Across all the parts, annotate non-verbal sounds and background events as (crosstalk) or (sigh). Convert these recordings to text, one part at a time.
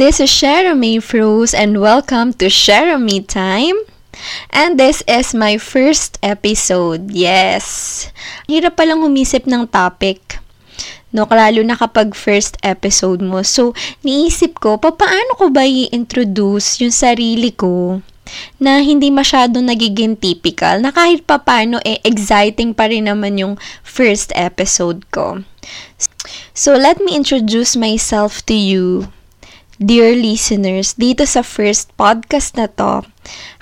This is Jeremy Froze and welcome to Jeremy Time. And this is my first episode. Yes. Hirap palang humisip ng topic. No, lalo na kapag first episode mo. So, niisip ko, paano ko ba i-introduce yung sarili ko na hindi masyado nagiging typical, na kahit papano eh, exciting pa rin naman yung first episode ko. So, let me introduce myself to you dear listeners, dito sa first podcast na to,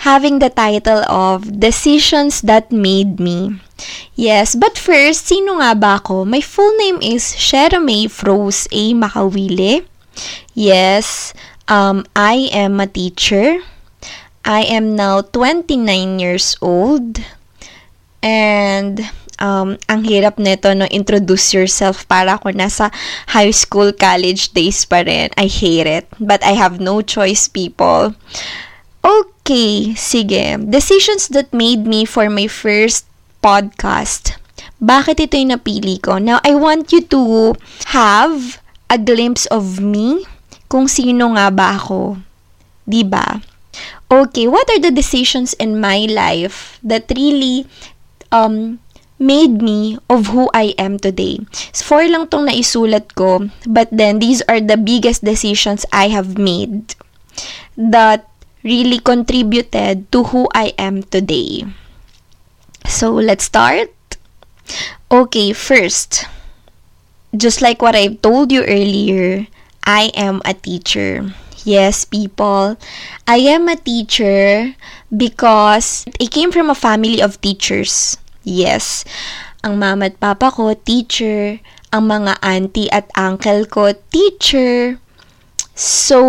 having the title of Decisions That Made Me. Yes, but first, sino nga ba ako? My full name is Sherame Froze A. Makawile. Yes, um, I am a teacher. I am now 29 years old. And um, ang hirap nito no introduce yourself para ako nasa high school college days pa rin. I hate it. But I have no choice, people. Okay, sige. Decisions that made me for my first podcast. Bakit ito yung napili ko? Now, I want you to have a glimpse of me kung sino nga ba ako. 'Di ba? Okay, what are the decisions in my life that really um made me of who I am today. Four lang tong naisulat ko, but then these are the biggest decisions I have made that really contributed to who I am today. So, let's start. Okay, first, just like what I've told you earlier, I am a teacher. Yes, people. I am a teacher because I came from a family of teachers. Yes, ang mama at papa ko, teacher. Ang mga auntie at uncle ko, teacher. So,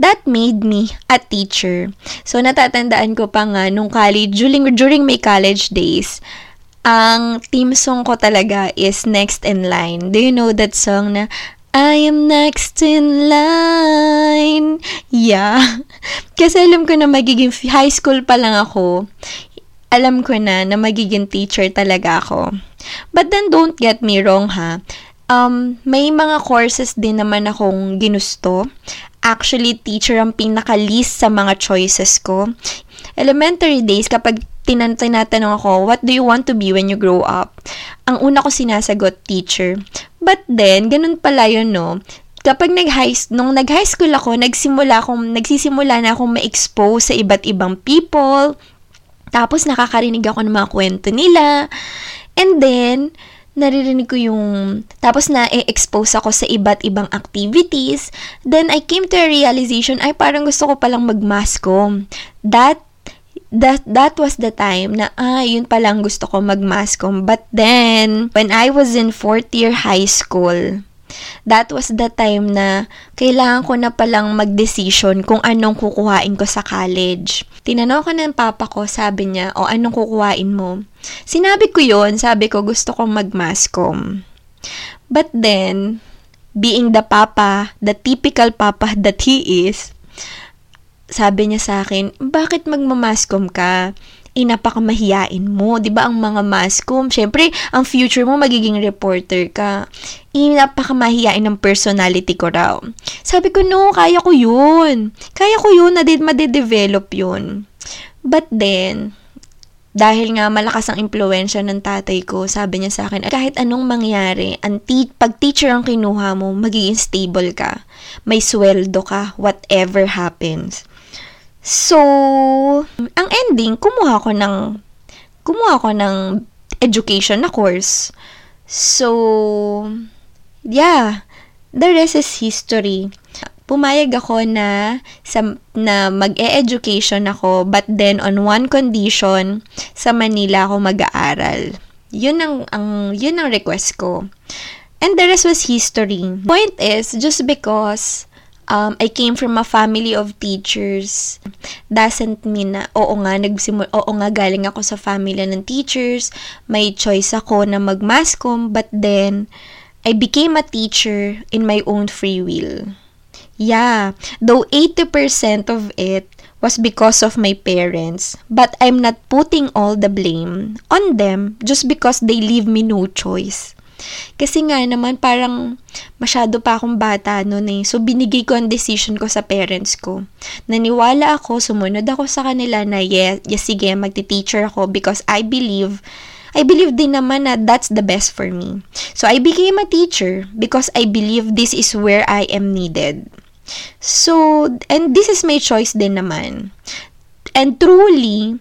that made me a teacher. So, natatandaan ko pa nga nung college, during, during my college days, ang team song ko talaga is Next in Line. Do you know that song na, I am next in line. Yeah. (laughs) Kasi alam ko na magiging high school pa lang ako alam ko na na magiging teacher talaga ako. But then don't get me wrong ha. Um, may mga courses din naman akong ginusto. Actually, teacher ang pinaka-least sa mga choices ko. Elementary days, kapag tinan tinatanong ako, what do you want to be when you grow up? Ang una ko sinasagot, teacher. But then, ganun pala yun, no? kapag nag-high, nung nag-high school ako, nagsimula akong, nagsisimula na akong ma-expose sa iba't ibang people, tapos nakakarinig ako ng mga kwento nila. And then, naririnig ko yung, tapos na-expose ako sa iba't ibang activities. Then, I came to a realization, ay parang gusto ko palang mag-mascom. That, that, that was the time na, ah, yun palang gusto ko mag-mascom. But then, when I was in fourth year high school, that was the time na kailangan ko na palang mag-decision kung anong kukuhain ko sa college. Tinanong ko ng papa ko, sabi niya, o anong kukuhain mo? Sinabi ko yon sabi ko gusto kong mag-mascom. But then, being the papa, the typical papa (laughs) that he is, sabi niya sa akin, bakit magmamascom ka? Inapakamahiyain mo. 'di ba ang mga mascom, syempre, ang future mo magiging reporter ka. Inapakamahiyain ng personality ko raw. Sabi ko, no, kaya ko yun. Kaya ko yun, na made-develop yun. But then, dahil nga malakas ang impluensya ng tatay ko, sabi niya sa akin, kahit anong mangyari, ang pag teacher ang kinuha mo, magiging stable ka. May sweldo ka, whatever happens. So, ang ending, kumuha ko ng, kumuha ko ng education na course. So, yeah, the rest is history. Pumayag ako na sa na mag-e-education ako but then on one condition sa Manila ako mag-aaral. Yun ang ang yun ang request ko. And the rest was history. Point is just because um, I came from a family of teachers doesn't mean na, oo nga, nagsimul, oo nga, galing ako sa family ng teachers, may choice ako na mag-mascom, but then, I became a teacher in my own free will. Yeah, though 80% of it was because of my parents, but I'm not putting all the blame on them just because they leave me no choice. Kasi nga naman parang masyado pa akong bata noon eh. So binigay ko ang decision ko sa parents ko. Naniwala ako, sumunod ako sa kanila na yes, yes sige, magti-teacher ako because I believe I believe din naman na that's the best for me. So I became a teacher because I believe this is where I am needed. So, and this is my choice din naman. And truly,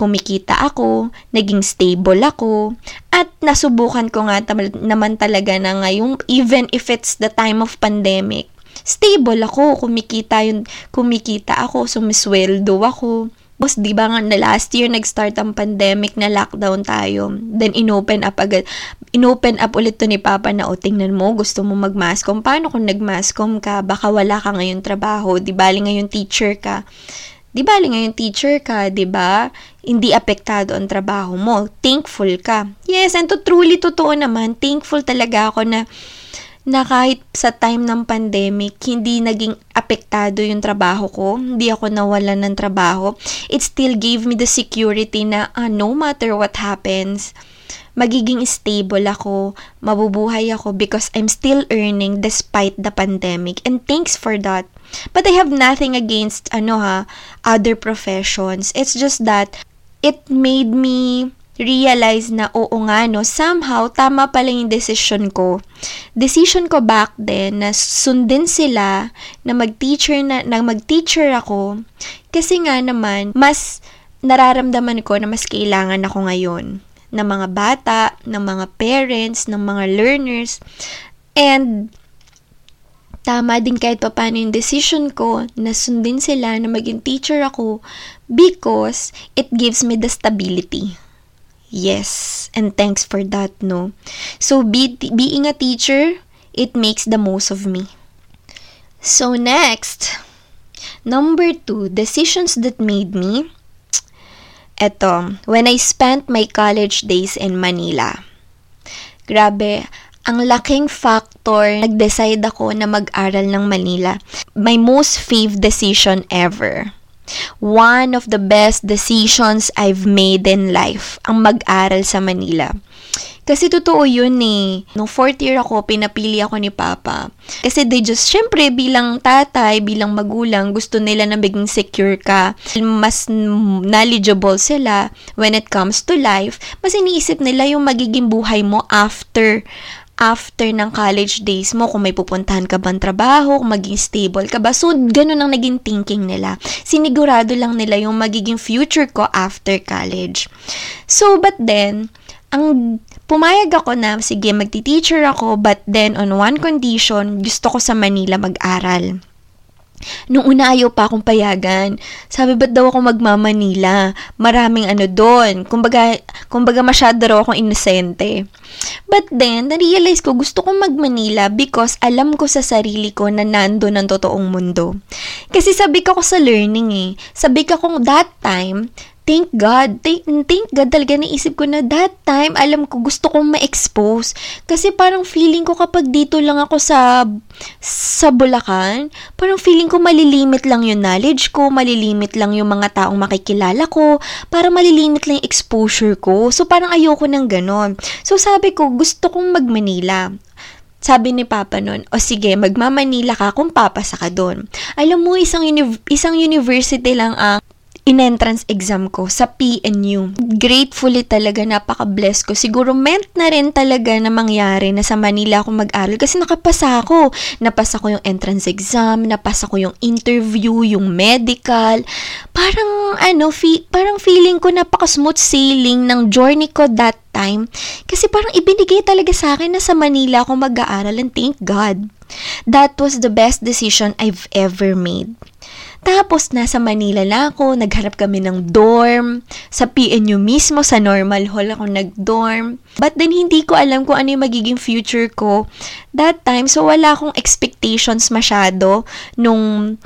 kumikita ako, naging stable ako, at nasubukan ko nga tam- naman talaga na ngayong, even if it's the time of pandemic, stable ako, kumikita yun, kumikita ako, sumisweldo ako. Boss, di ba nga na last year nag-start ang pandemic na lockdown tayo. Then inopen up agad. Inopen up ulit to ni Papa na o tingnan mo, gusto mo mag-mascom. Paano kung nag-mascom ka? Baka wala ka ngayon trabaho. Di bali ngayon teacher ka. Di bali ngayon teacher ka, di ba? Hindi apektado ang trabaho mo. Thankful ka. Yes, and to truly totoo naman, thankful talaga ako na na kahit sa time ng pandemic, hindi naging apektado yung trabaho ko. Hindi ako nawalan ng trabaho. It still gave me the security na uh, no matter what happens, magiging stable ako, mabubuhay ako because I'm still earning despite the pandemic. And thanks for that. But I have nothing against ano ha, other professions. It's just that it made me realize na oo nga no, somehow tama pala yung decision ko. Decision ko back then na sundin sila na mag-teacher na, na mag-teacher ako kasi nga naman mas nararamdaman ko na mas kailangan ako ngayon ng mga bata, ng mga parents, ng mga learners. And tama din kahit paano yung decision ko na sundin sila na maging teacher ako because it gives me the stability. Yes, and thanks for that, no? So, be, being a teacher, it makes the most of me. So, next, number two, decisions that made me, eto, when I spent my college days in Manila. Grabe, ang laking factor, nag-decide ako na mag-aral ng Manila. My most fave decision ever one of the best decisions I've made in life, ang mag-aral sa Manila. Kasi totoo yun eh. Nung fourth year ako, pinapili ako ni Papa. Kasi they just, syempre, bilang tatay, bilang magulang, gusto nila na maging secure ka. Mas knowledgeable sila when it comes to life. Mas iniisip nila yung magiging buhay mo after after ng college days mo, kung may pupuntahan ka bang trabaho, kung maging stable ka ba. So, ganun ang naging thinking nila. Sinigurado lang nila yung magiging future ko after college. So, but then, ang pumayag ako na, sige, magti-teacher ako, but then on one condition, gusto ko sa Manila mag-aral. Nung una ayaw pa akong payagan. Sabi, ba't daw ako magmamanila? Maraming ano doon. Kumbaga, kumbaga masyado raw akong inosente. But then, na-realize ko, gusto kong magmanila because alam ko sa sarili ko na nando ng totoong mundo. Kasi sabi ko sa learning eh. Sabi ko kung that time, thank God, thank, thank God talaga naisip ko na that time, alam ko gusto kong ma-expose. Kasi parang feeling ko kapag dito lang ako sa, sa Bulacan, parang feeling ko malilimit lang yung knowledge ko, malilimit lang yung mga taong makikilala ko, parang malilimit lang yung exposure ko. So parang ayoko ng ganon. So sabi ko, gusto kong mag-Manila. Sabi ni Papa noon, o sige, magmamanila ka kung papasa ka doon. Alam mo, isang, uni- isang university lang ang in-entrance exam ko sa PNU. Gratefully talaga, napaka-bless ko. Siguro meant na rin talaga na mangyari na sa Manila ako mag-aral kasi nakapasa ako. Napasa ko yung entrance exam, napasa ko yung interview, yung medical. Parang ano, fi- parang feeling ko napaka-smooth sailing ng journey ko that time. Kasi parang ibinigay talaga sa akin na sa Manila ako mag-aaral and thank God. That was the best decision I've ever made. Tapos, nasa Manila na ako, nagharap kami ng dorm. Sa PNU mismo, sa normal hall ako nag-dorm. But then, hindi ko alam kung ano yung magiging future ko that time. So, wala akong expectations masyado nung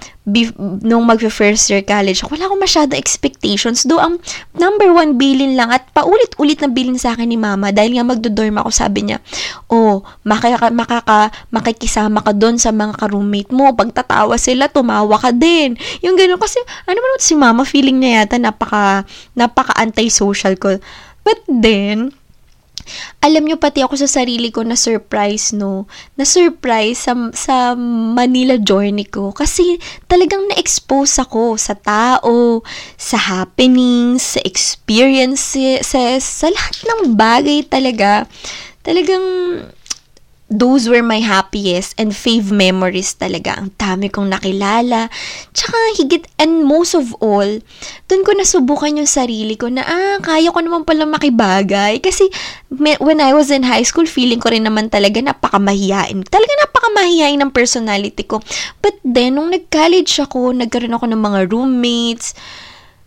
nung mag-first year college, wala akong masyado expectations. Do ang number one bilin lang at paulit-ulit na bilin sa akin ni mama dahil nga magdo-dorm ako, sabi niya, oh, makaka, makaka, makikisama ka doon sa mga ka-roommate mo. Pagtatawa sila, tumawa ka din. Yung gano'n. Kasi, ano man si mama, feeling niya yata napaka, napaka anti-social ko. But then, alam nyo, pati ako sa sarili ko na surprise, no? Na surprise sa, sa Manila journey ko. Kasi talagang na-expose ako sa tao, sa happenings, sa experiences, sa, lahat ng bagay talaga. Talagang those were my happiest and fave memories talaga. Ang dami kong nakilala. Tsaka higit and most of all, doon ko nasubukan yung sarili ko na ah, kaya ko naman pala makibagay. Kasi when I was in high school, feeling ko rin naman talaga napakamahiyain. Talaga napakamahiyain ng personality ko. But then, nung nag-college ako, nagkaroon ako ng mga roommates,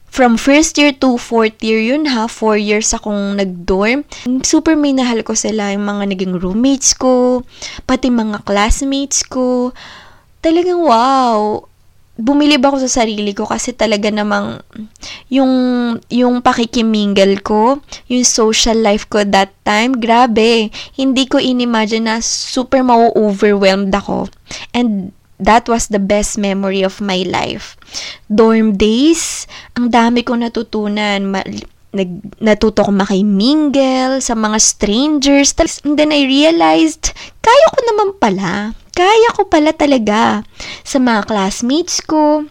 from first year to fourth year yun ha, four years akong nag-dorm. Super minahal ko sila, yung mga naging roommates ko, pati mga classmates ko. Talagang wow, bumilib ako sa sarili ko kasi talaga namang yung yung pakikimingle ko, yung social life ko that time, grabe. Hindi ko inimagine na super ma-overwhelmed ako. And that was the best memory of my life. Dorm days, ang dami kong natutunan. Ma- nag, natuto ko makimingle sa mga strangers. And then I realized, kaya ko naman pala. Kaya ko pala talaga. Sa mga classmates ko,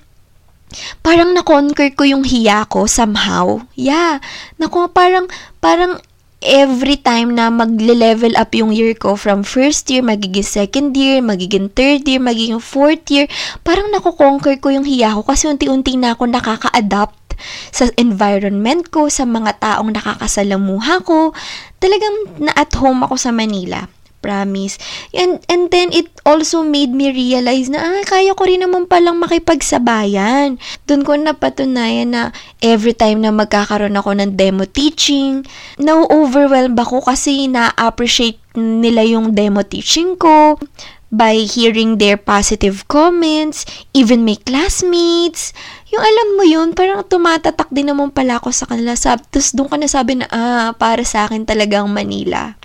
parang na-conquer ko yung hiya ko somehow. Yeah. Nako, parang, parang every time na magle-level up yung year ko from first year, magiging second year, magiging third year, magiging fourth year, parang nako-conquer ko yung hiya ko kasi unti-unti na ako nakaka-adapt sa environment ko, sa mga taong nakakasalamuha ko. Talagang na at home ako sa Manila promise. And, and then, it also made me realize na, ah, kaya ko rin naman palang makipagsabayan. Doon ko napatunayan na every time na magkakaroon ako ng demo teaching, na-overwhelm ako kasi na-appreciate nila yung demo teaching ko by hearing their positive comments, even my classmates. Yung alam mo yun, parang tumatatak din naman pala ako sa kanila. Tapos doon ka nasabi na, ah, para sa akin talagang Manila.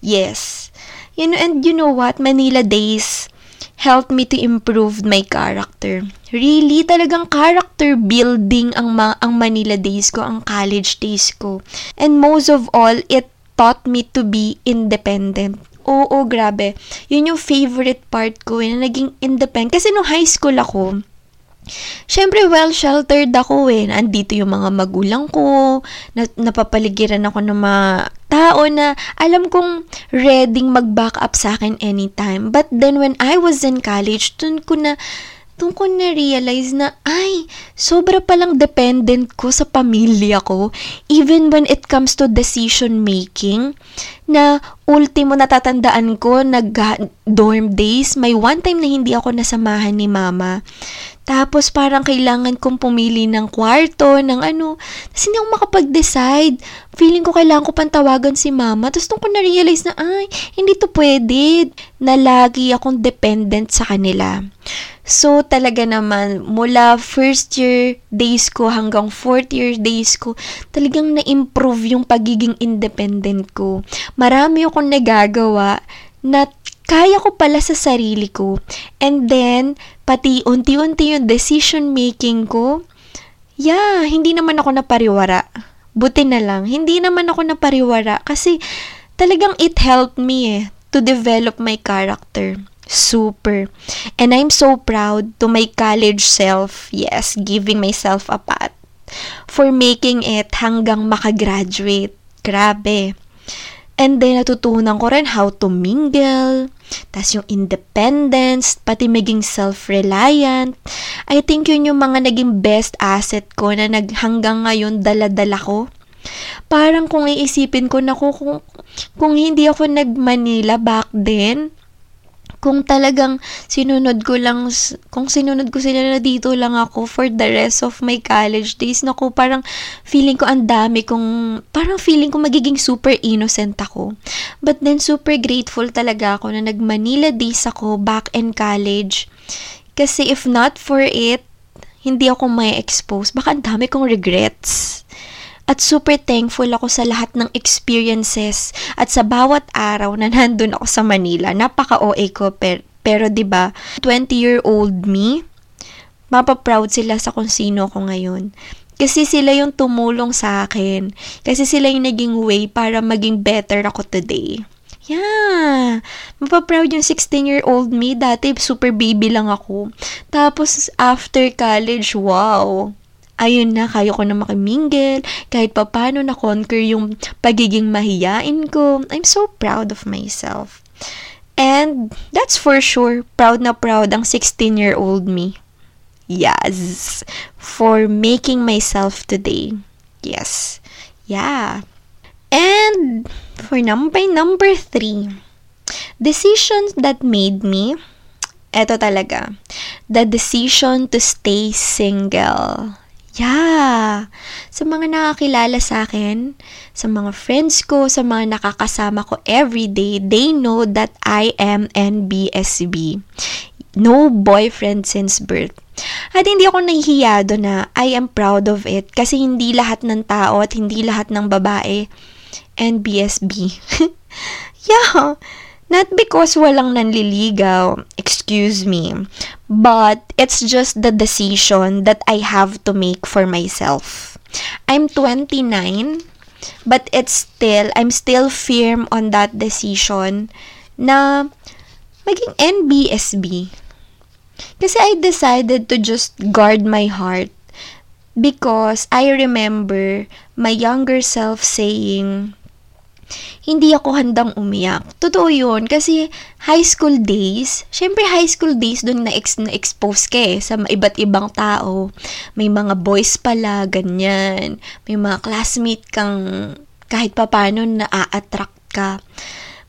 Yes. You know, and you know what? Manila days helped me to improve my character. Really, talagang character building ang, ma- ang Manila days ko, ang college days ko. And most of all, it taught me to be independent. Oo, grabe. Yun yung favorite part ko, eh, na naging independent. Kasi nung high school ako, Siyempre, well-sheltered ako eh. Andito yung mga magulang ko, na, napapaligiran ako ng mga tao na alam kong ready mag-back up sa akin anytime. But then, when I was in college, dun ko na, dun ko na-realize na, ay, sobra palang dependent ko sa pamilya ko. Even when it comes to decision making, na ultimo natatandaan ko, nag-dorm days, may one time na hindi ako nasamahan ni mama. Tapos parang kailangan kong pumili ng kwarto, ng ano. Tapos hindi ako makapag-decide. Feeling ko kailangan ko pantawagan si mama. Tapos nung ko na-realize na, ay, hindi to pwede. Na lagi akong dependent sa kanila. So, talaga naman, mula first year days ko hanggang fourth year days ko, talagang na-improve yung pagiging independent ko. Marami akong nagagawa na kaya ko pala sa sarili ko. And then, pati unti-unti yung decision making ko, yeah, hindi naman ako napariwara. Buti na lang, hindi naman ako napariwara kasi talagang it helped me eh to develop my character. Super. And I'm so proud to my college self, yes, giving myself a pat for making it hanggang makagraduate. Grabe. And then, natutunan ko rin how to mingle, tas yung independence, pati maging self-reliant. I think yun yung mga naging best asset ko na nag, hanggang ngayon dala-dala ko. Parang kung iisipin ko na kung, kung hindi ako nag-Manila back then, kung talagang sinunod ko lang, kung sinunod ko sila na dito lang ako for the rest of my college days, naku, parang feeling ko ang dami kong, parang feeling ko magiging super innocent ako. But then, super grateful talaga ako na nag-Manila days ako back in college. Kasi if not for it, hindi ako may expose. Baka ang dami kong regrets. At super thankful ako sa lahat ng experiences at sa bawat araw na nandun ako sa Manila. Napaka-OA ko pero, pero 'di ba, 20-year-old me, mapaproud sila sa kung sino ko ngayon. Kasi sila yung tumulong sa akin. Kasi sila yung naging way para maging better ako today. Yeah. Mapaproud yung 16-year-old me. Dati, super baby lang ako. Tapos, after college, wow. Ayun na, kaya ko na makimingle. Kahit pa paano na-conquer yung pagiging mahiyain ko. I'm so proud of myself. And, that's for sure, proud na proud ang 16-year-old me. Yes. For making myself today. Yes. Yeah. And for number number three, decisions that made me, eto talaga, the decision to stay single. Yeah. Sa mga nakakilala sa akin, sa mga friends ko, sa mga nakakasama ko every day, they know that I am NBSB. No boyfriend since birth. At hindi ako nahihiyado na I am proud of it kasi hindi lahat ng tao at hindi lahat ng babae NBSB. (laughs) yeah, not because walang nanliligaw, excuse me, but it's just the decision that I have to make for myself. I'm 29, but it's still, I'm still firm on that decision na maging NBSB. Kasi I decided to just guard my heart because I remember my younger self saying, hindi ako handang umiyak. Totoo yun. Kasi high school days, syempre high school days doon na-expose ka eh, sa iba't ibang tao. May mga boys pala, ganyan. May mga classmate kang kahit papano na-attract ka.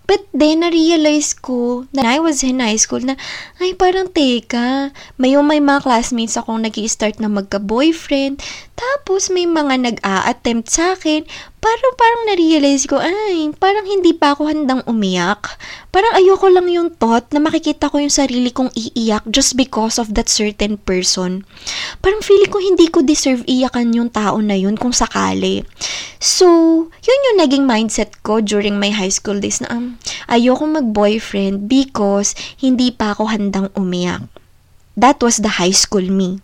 But then, na-realize ko, na I was in high school, na, ay, parang teka, may may mga classmates akong nag start na magka-boyfriend, tapos may mga nag-a-attempt sa akin, parang parang na-realize ko, ay, parang hindi pa ako handang umiyak. Parang ayoko lang yung thought na makikita ko yung sarili kong iiyak just because of that certain person. Parang feeling ko hindi ko deserve iyakan yung tao na yun kung sakali. So, yun yung naging mindset ko during my high school days na um, ayoko mag-boyfriend because hindi pa ako handang umiyak. That was the high school me.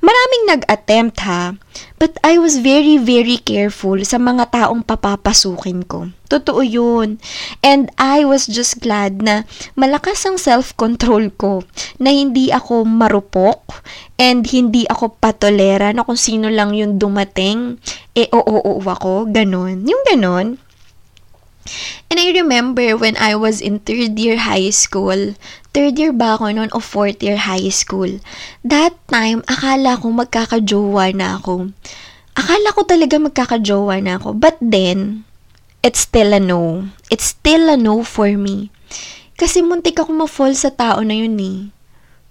Maraming nag-attempt ha, but I was very, very careful sa mga taong papapasukin ko. Totoo yun. And I was just glad na malakas ang self-control ko, na hindi ako marupok, and hindi ako patolera na kung sino lang yung dumating, eh oo, oo ako, ganun. Yung ganun. And I remember when I was in third year high school, third year ba ako noon o fourth year high school, that time, akala ko magkakajowa na ako. Akala ko talaga magkakajowa na ako. But then, it's still a no. It's still a no for me. Kasi muntik ako ma-fall sa tao na yun eh.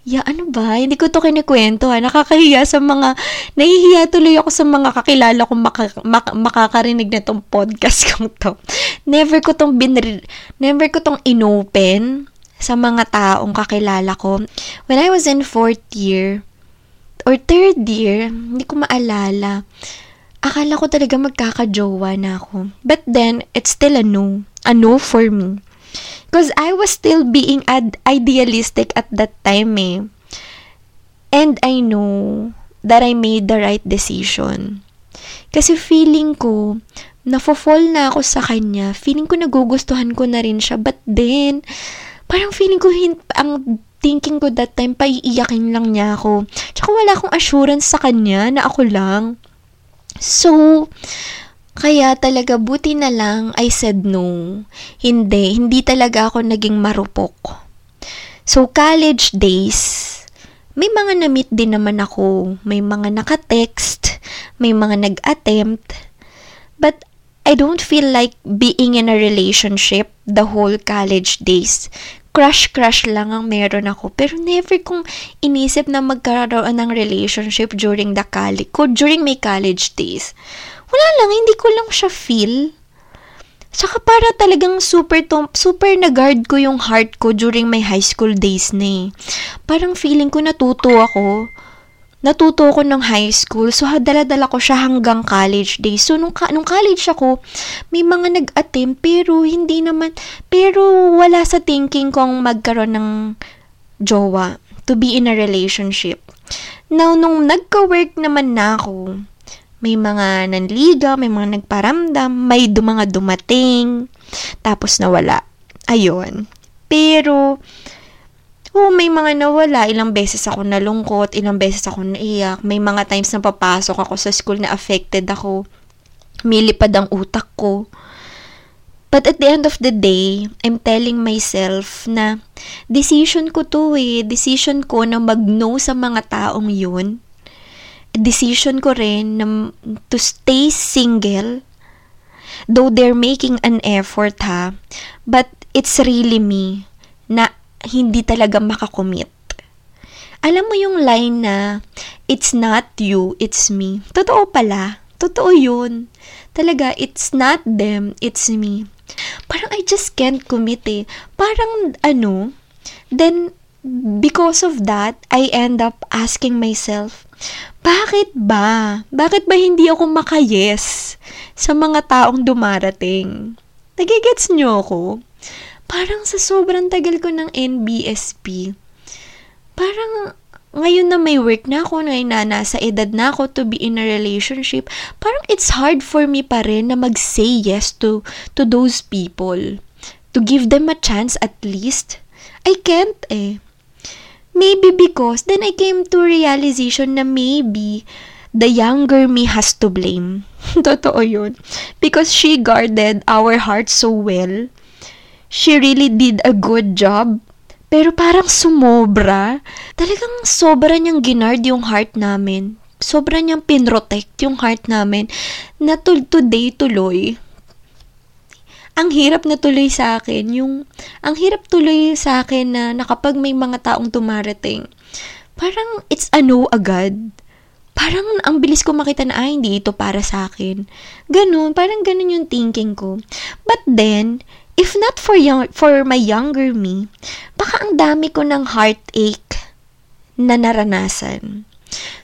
Ya, ano ba? Hindi ko to kinikwento ha. Nakakahiya sa mga, nahihiya tuloy ako sa mga kakilala kong maka, maka, makakarinig na tong podcast (laughs) kong to. Never ko tong binri, never ko tong inopen sa mga taong kakilala ko. When I was in fourth year, or third year, hindi ko maalala. Akala ko talaga magkakajowa na ako. But then, it's still a no. A no for me. Because I was still being ad- idealistic at that time eh. And I know that I made the right decision. Kasi feeling ko, nafo-fall na ako sa kanya. Feeling ko nagugustuhan ko na rin siya. But then, parang feeling ko, hin- ang thinking ko that time, paiiyakin lang niya ako. Tsaka wala akong assurance sa kanya na ako lang. So, kaya talaga buti na lang I said no. Hindi, hindi talaga ako naging marupok. So college days, may mga na-meet din naman ako. May mga naka-text, may mga nag-attempt. But I don't feel like being in a relationship the whole college days. Crush-crush lang ang meron ako. Pero never kong inisip na magkaroon ng relationship during the college, during my college days wala lang, hindi ko lang siya feel. Saka para talagang super, to, super na-guard ko yung heart ko during my high school days na eh. Parang feeling ko natuto ako. Natuto ako ng high school. So, dala-dala ko siya hanggang college days. So, nung, nung college ako, may mga nag-attempt pero hindi naman, pero wala sa thinking kong magkaroon ng jowa to be in a relationship. Now, nung nagka-work naman na ako, May mga nanliga, may mga nagparamdam, may mga dumating, tapos nawala. Ayun. Pero, oh, may mga nawala. Ilang beses ako nalungkot, ilang beses ako naiyak. May mga times na papasok ako sa school na affected ako. Milipad ang utak ko. But at the end of the day, I'm telling myself na decision ko to eh. Decision ko na mag-no sa mga taong yun. Decision ko rin na to stay single. Though they're making an effort ha. But it's really me na hindi talaga makakomit. Alam mo yung line na, it's not you, it's me. Totoo pala. Totoo yun. Talaga, it's not them, it's me parang I just can't commit eh. Parang ano, then because of that, I end up asking myself, bakit ba? Bakit ba hindi ako makayes sa mga taong dumarating? Nagigets nyo ako? Parang sa sobrang tagal ko ng NBSP, parang ngayon na may work na ako, ngayon na nasa edad na ako to be in a relationship, parang it's hard for me pa rin na mag-say yes to, to those people. To give them a chance at least. I can't eh. Maybe because then I came to realization na maybe the younger me has to blame. (laughs) Totoo yun. Because she guarded our hearts so well. She really did a good job pero parang sumobra. Talagang sobra niyang ginard yung heart namin. Sobra niyang pinrotect yung heart namin na to today tuloy. Ang hirap na tuloy sa akin, yung, ang hirap tuloy sa akin na nakapag may mga taong tumarating, parang it's a no agad. Parang ang bilis ko makita na, ay, hindi ito para sa akin. Ganun, parang ganun yung thinking ko. But then, If not for young, for my younger me, baka ang dami ko ng heartache na naranasan.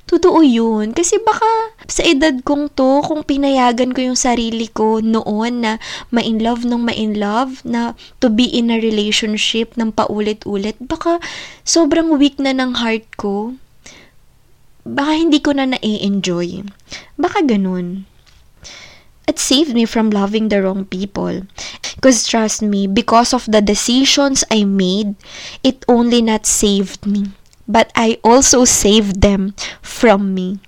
Totoo yun. Kasi baka sa edad kong to, kung pinayagan ko yung sarili ko noon na ma-in love nung ma-in love, na to be in a relationship ng paulit-ulit, baka sobrang weak na ng heart ko. Baka hindi ko na na-enjoy. Baka ganun it saved me from loving the wrong people. Because trust me, because of the decisions I made, it only not saved me, but I also saved them from me.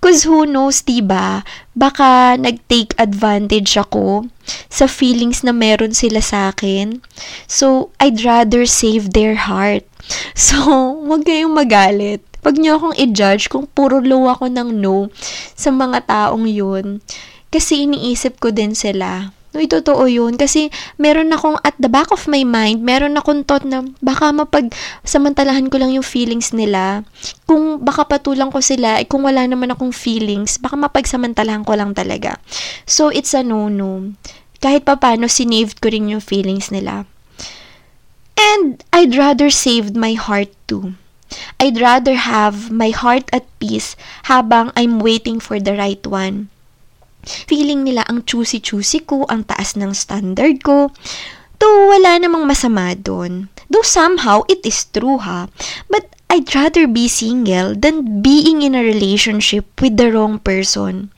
Because who knows, diba, baka nag-take advantage ako sa feelings na meron sila sa akin. So, I'd rather save their heart. (laughs) So, wag kayong magalit. Wag niyo akong i-judge kung puro low ako ng no sa mga taong yun. Kasi iniisip ko din sila. No, totoo yun. Kasi meron akong, at the back of my mind, meron akong thought na baka mapag samantalahan ko lang yung feelings nila. Kung baka patulang ko sila, eh, kung wala naman akong feelings, baka mapagsamantalahan ko lang talaga. So, it's a no-no. Kahit pa paano, sinaved ko rin yung feelings nila. And I'd rather saved my heart too. I'd rather have my heart at peace habang I'm waiting for the right one Feeling nila ang choosy-choosy ko, ang taas ng standard ko. Though wala namang masama doon. Though somehow it is true ha. But I'd rather be single than being in a relationship with the wrong person.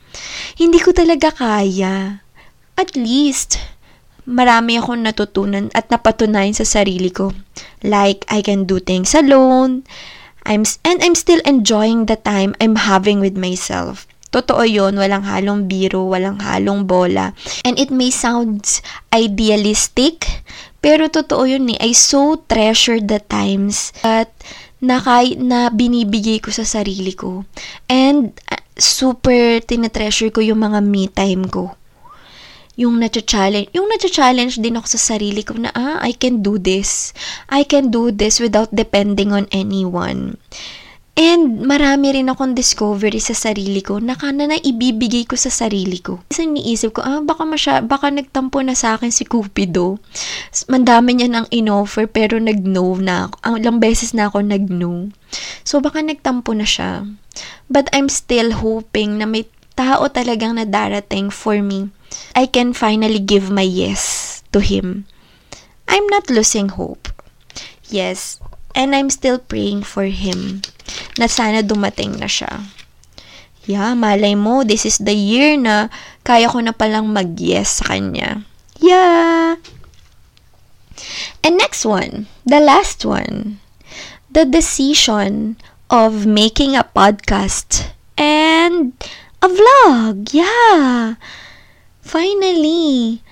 Hindi ko talaga kaya. At least, marami akong natutunan at napatunayan sa sarili ko. Like, I can do things alone. I'm, and I'm still enjoying the time I'm having with myself. Totoo yon walang halong biro, walang halong bola. And it may sound idealistic, pero totoo yun eh. I so treasure the times that na, kay, na binibigay ko sa sarili ko. And uh, super tinetreasure ko yung mga me time ko. Yung na-challenge, yung na-challenge din ako sa sarili ko na, ah, I can do this. I can do this without depending on anyone. And marami rin akong discovery sa sarili ko na kana na ibibigay ko sa sarili ko. Kasi niisip ko, ah, baka, masya, baka nagtampo na sa akin si Cupido. Mandami niya nang inoffer pero nag-no na ako. Ang ilang beses na ako nag-no. So baka nagtampo na siya. But I'm still hoping na may tao talagang na darating for me. I can finally give my yes to him. I'm not losing hope. Yes, and I'm still praying for him na sana dumating na siya. Yeah, malay mo, this is the year na kaya ko na palang mag-yes sa kanya. Yeah! And next one, the last one, the decision of making a podcast and a vlog. Yeah! Finally,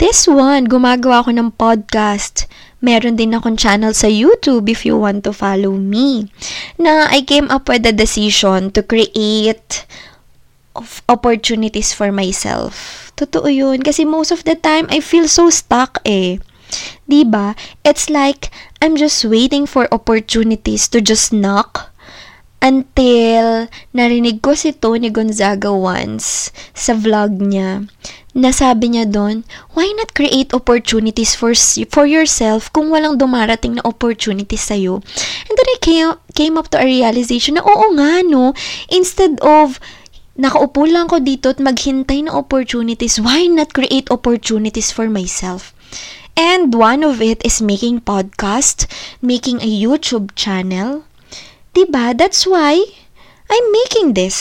this one, gumagawa ako ng podcast. Meron din akong channel sa YouTube if you want to follow me. Na I came up with the decision to create of opportunities for myself. Totoo yun. Kasi most of the time, I feel so stuck eh. 'Di ba? It's like, I'm just waiting for opportunities to just knock until narinig ko si Tony Gonzaga once sa vlog niya nasabi niya doon, why not create opportunities for for yourself kung walang dumarating na opportunities sa'yo? And then I came, came up to a realization na oo nga no, instead of nakaupo lang ko dito at maghintay ng opportunities, why not create opportunities for myself? And one of it is making podcast, making a YouTube channel. Diba? That's why I'm making this.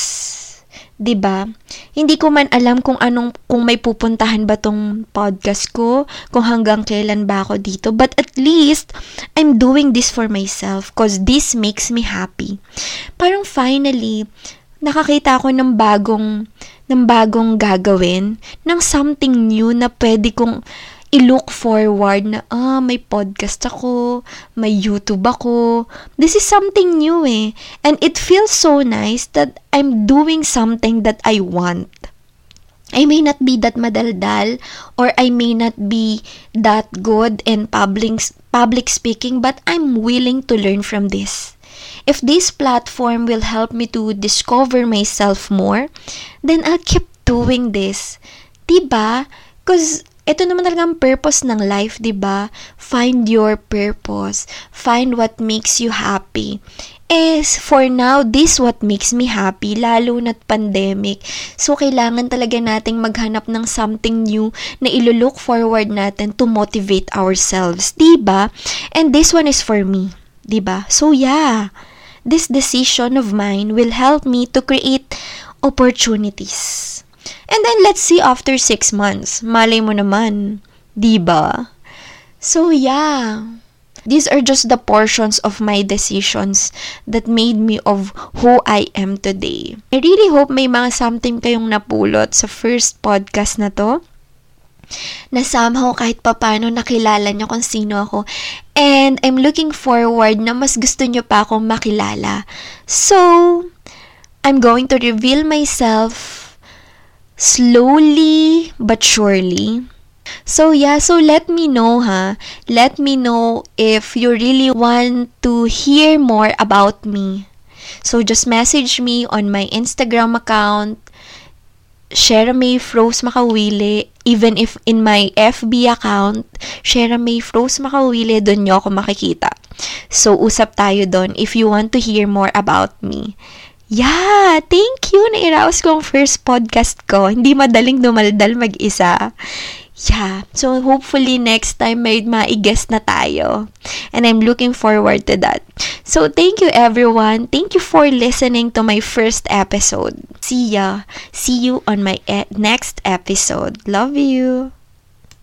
'di ba? Hindi ko man alam kung anong kung may pupuntahan ba tong podcast ko, kung hanggang kailan ba ako dito, but at least I'm doing this for myself cause this makes me happy. Parang finally nakakita ako ng bagong ng bagong gagawin, ng something new na pwede kong i-look forward na, ah, may podcast ako, may YouTube ako. This is something new eh. And it feels so nice that I'm doing something that I want. I may not be that madaldal or I may not be that good in public, public speaking, but I'm willing to learn from this. If this platform will help me to discover myself more, then I'll keep doing this. Diba? Because ito naman talaga ang purpose ng life, 'di ba? Find your purpose. Find what makes you happy. Is for now, this what makes me happy, lalo na't pandemic. So, kailangan talaga nating maghanap ng something new na ilo-look forward natin to motivate ourselves, 'di ba? And this one is for me, 'di ba? So, yeah. This decision of mine will help me to create opportunities. And then let's see after six months. Malay mo naman. Diba? So yeah. These are just the portions of my decisions that made me of who I am today. I really hope may mga something kayong napulot sa first podcast na to na somehow kahit papano nakilala nyo kung sino ako. And I'm looking forward na mas gusto nyo pa akong makilala. So, I'm going to reveal myself slowly but surely. So yeah, so let me know ha. Let me know if you really want to hear more about me. So just message me on my Instagram account, Share May Froze Makawili. Even if in my FB account, Share May Froze Makawili, doon nyo ako makikita. So, usap tayo doon if you want to hear more about me. Yeah, thank you. Nairaos ko ang first podcast ko. Hindi madaling dumaldal mag-isa. Yeah, so hopefully next time may ma-guest na tayo. And I'm looking forward to that. So thank you everyone. Thank you for listening to my first episode. See ya. See you on my e- next episode. Love you.